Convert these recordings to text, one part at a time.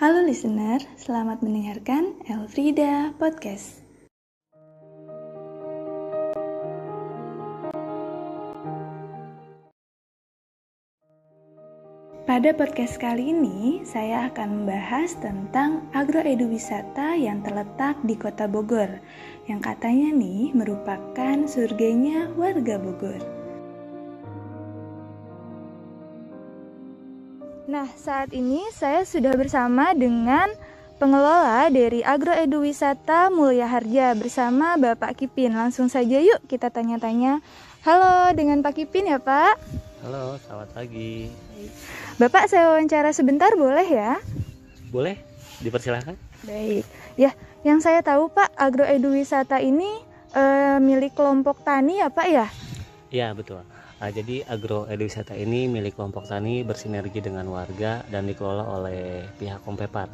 Halo listener, selamat mendengarkan Elfrida Podcast. Pada podcast kali ini, saya akan membahas tentang agroeduwisata yang terletak di kota Bogor, yang katanya nih merupakan surganya warga Bogor. Nah, saat ini saya sudah bersama dengan pengelola dari Agroeduwisata Mulia Harja bersama Bapak Kipin. Langsung saja yuk kita tanya-tanya. Halo, dengan Pak Kipin ya Pak? Halo, selamat pagi. Bapak saya wawancara sebentar boleh ya? Boleh, dipersilahkan. Baik. Ya, yang saya tahu Pak, agroeduwisata ini e, milik kelompok tani ya Pak ya? Iya, betul. Nah, jadi agroeduwisata ini milik kelompok tani bersinergi dengan warga dan dikelola oleh pihak Kompepar.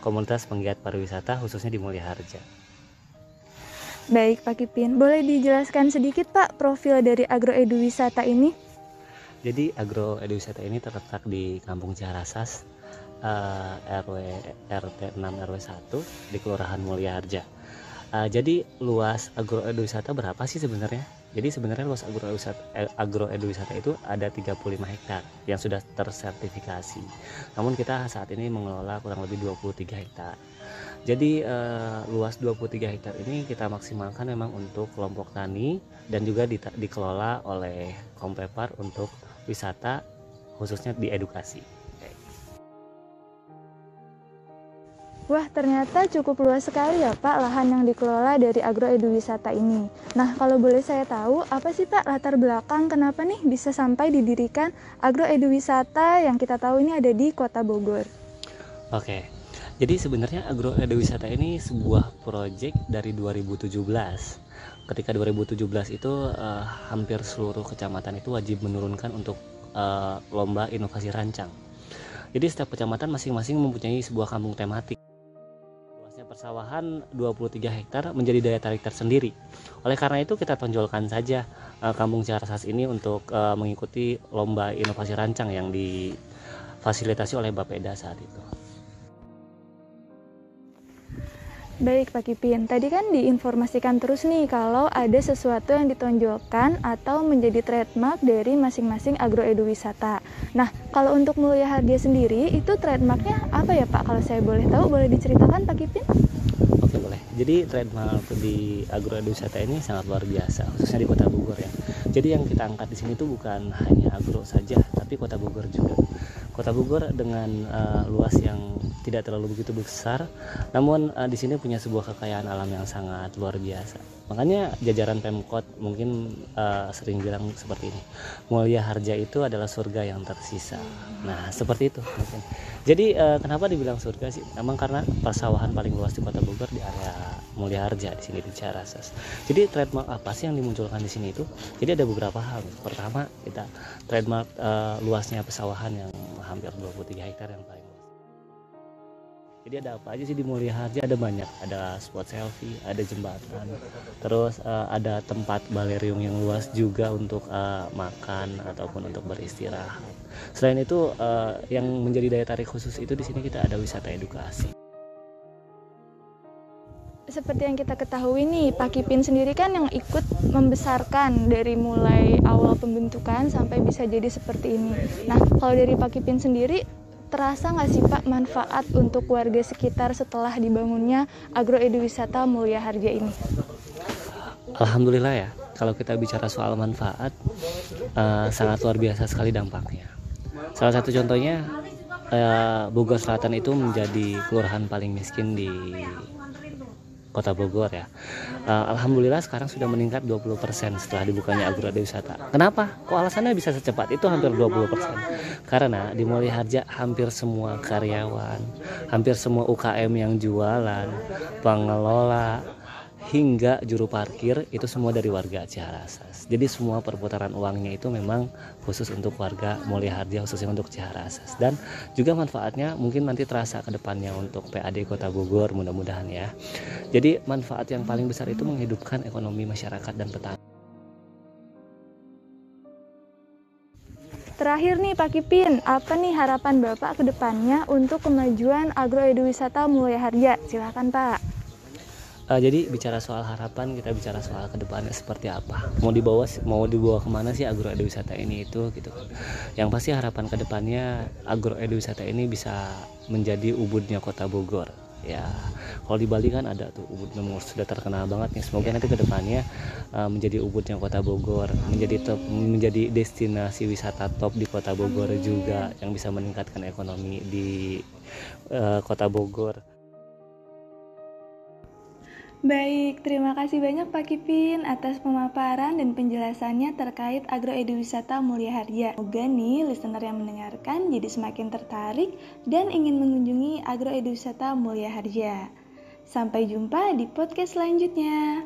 Komunitas penggiat pariwisata khususnya di Mulia Harja. Baik Pak Kipin, boleh dijelaskan sedikit Pak profil dari agroeduwisata ini? Jadi agroeduwisata ini terletak di Kampung Ciharasas, uh, RW RT 6 RW 1 di Kelurahan Mulia Harja. Uh, jadi luas agroeduwisata berapa sih sebenarnya? Jadi sebenarnya luas agroeduwisata, eh, agroeduwisata itu ada 35 hektar yang sudah tersertifikasi. Namun kita saat ini mengelola kurang lebih 23 hektar. Jadi uh, luas 23 hektar ini kita maksimalkan memang untuk kelompok tani dan juga di, dikelola oleh Kompepar untuk wisata khususnya di edukasi. Wah, ternyata cukup luas sekali ya Pak lahan yang dikelola dari agroeduwisata ini. Nah, kalau boleh saya tahu, apa sih Pak latar belakang kenapa nih bisa sampai didirikan agroeduwisata yang kita tahu ini ada di Kota Bogor? Oke. Jadi sebenarnya agroeduwisata ini sebuah proyek dari 2017 ketika 2017 itu uh, hampir seluruh kecamatan itu wajib menurunkan untuk uh, lomba inovasi rancang. Jadi setiap kecamatan masing-masing mempunyai sebuah kampung tematik. Persawahan 23 hektar menjadi daya tarik tersendiri. Oleh karena itu kita tonjolkan saja uh, kampung Ciarasas ini untuk uh, mengikuti lomba inovasi rancang yang difasilitasi oleh Bapeda saat itu. Baik Pak Kipin, tadi kan diinformasikan terus nih kalau ada sesuatu yang ditonjolkan atau menjadi trademark dari masing-masing agroeduwisata. Nah, kalau untuk Mulia Hardia sendiri itu trademarknya apa ya Pak? Kalau saya boleh tahu, boleh diceritakan Pak Kipin? Oke boleh. Jadi trademark di agroeduwisata ini sangat luar biasa, khususnya di Kota Bogor ya. Jadi yang kita angkat di sini itu bukan hanya agro saja, tapi Kota Bogor juga. Kota Bogor dengan uh, luas yang tidak terlalu begitu besar, namun uh, di sini punya sebuah kekayaan alam yang sangat luar biasa. Makanya jajaran Pemkot mungkin uh, sering bilang seperti ini. Mulia Harja itu adalah surga yang tersisa. Nah, seperti itu mungkin. Jadi uh, kenapa dibilang surga sih? Memang karena persawahan paling luas di Kota Bogor di area Mulia Harja di sini di Carasas. Jadi trademark apa sih yang dimunculkan di sini itu? Jadi ada beberapa hal. Pertama, kita trademark uh, luasnya pesawahan yang hampir 23 hektar yang paling luas. Jadi ada apa aja sih di Mulia Harja? Ada banyak. Ada spot selfie, ada jembatan, terus uh, ada tempat balerium yang luas juga untuk uh, makan ataupun untuk beristirahat. Selain itu, uh, yang menjadi daya tarik khusus itu di sini kita ada wisata edukasi. Seperti yang kita ketahui nih, Pak Kipin sendiri kan yang ikut membesarkan dari mulai awal pembentukan sampai bisa jadi seperti ini. Nah, kalau dari Pak Kipin sendiri, terasa nggak sih Pak manfaat untuk warga sekitar setelah dibangunnya agroeduwisata Mulia Harja ini? Alhamdulillah ya, kalau kita bicara soal manfaat, uh, sangat luar biasa sekali dampaknya. Salah satu contohnya, uh, Bogor Selatan itu menjadi kelurahan paling miskin di Kota Bogor ya. Uh, Alhamdulillah sekarang sudah meningkat 20% setelah dibukanya agrowisata. Kenapa? Kok alasannya bisa secepat? Itu hampir 20%. Karena di Mulia Harja hampir semua karyawan, hampir semua UKM yang jualan, pengelola, hingga juru parkir itu semua dari warga Ciharasas. Jadi semua perputaran uangnya itu memang khusus untuk warga Mulia Harja khususnya untuk Ciharasas dan juga manfaatnya mungkin nanti terasa ke depannya untuk PAD Kota Bogor mudah-mudahan ya. Jadi manfaat yang paling besar itu menghidupkan ekonomi masyarakat dan petani. Terakhir nih Pak Kipin, apa nih harapan Bapak ke depannya untuk kemajuan agroeduwisata Mulia Harja? Silahkan Pak. Uh, jadi bicara soal harapan kita bicara soal ke depannya seperti apa. Mau dibawa mau dibawa ke mana sih agroeduwisata ini itu gitu. Yang pasti harapan ke depannya agroeduwisata ini bisa menjadi ubudnya kota Bogor. Ya kalau di Bali kan ada tuh Ubud Memur sudah terkenal banget nih. Semoga nanti ke depannya uh, menjadi Ubudnya kota Bogor menjadi top menjadi destinasi wisata top di kota Bogor juga yang bisa meningkatkan ekonomi di uh, kota Bogor Baik, terima kasih banyak Pak Kipin atas pemaparan dan penjelasannya terkait agroeduwisata Mulia Harja. Semoga nih listener yang mendengarkan jadi semakin tertarik dan ingin mengunjungi agroeduwisata Mulia Harja. Sampai jumpa di podcast selanjutnya.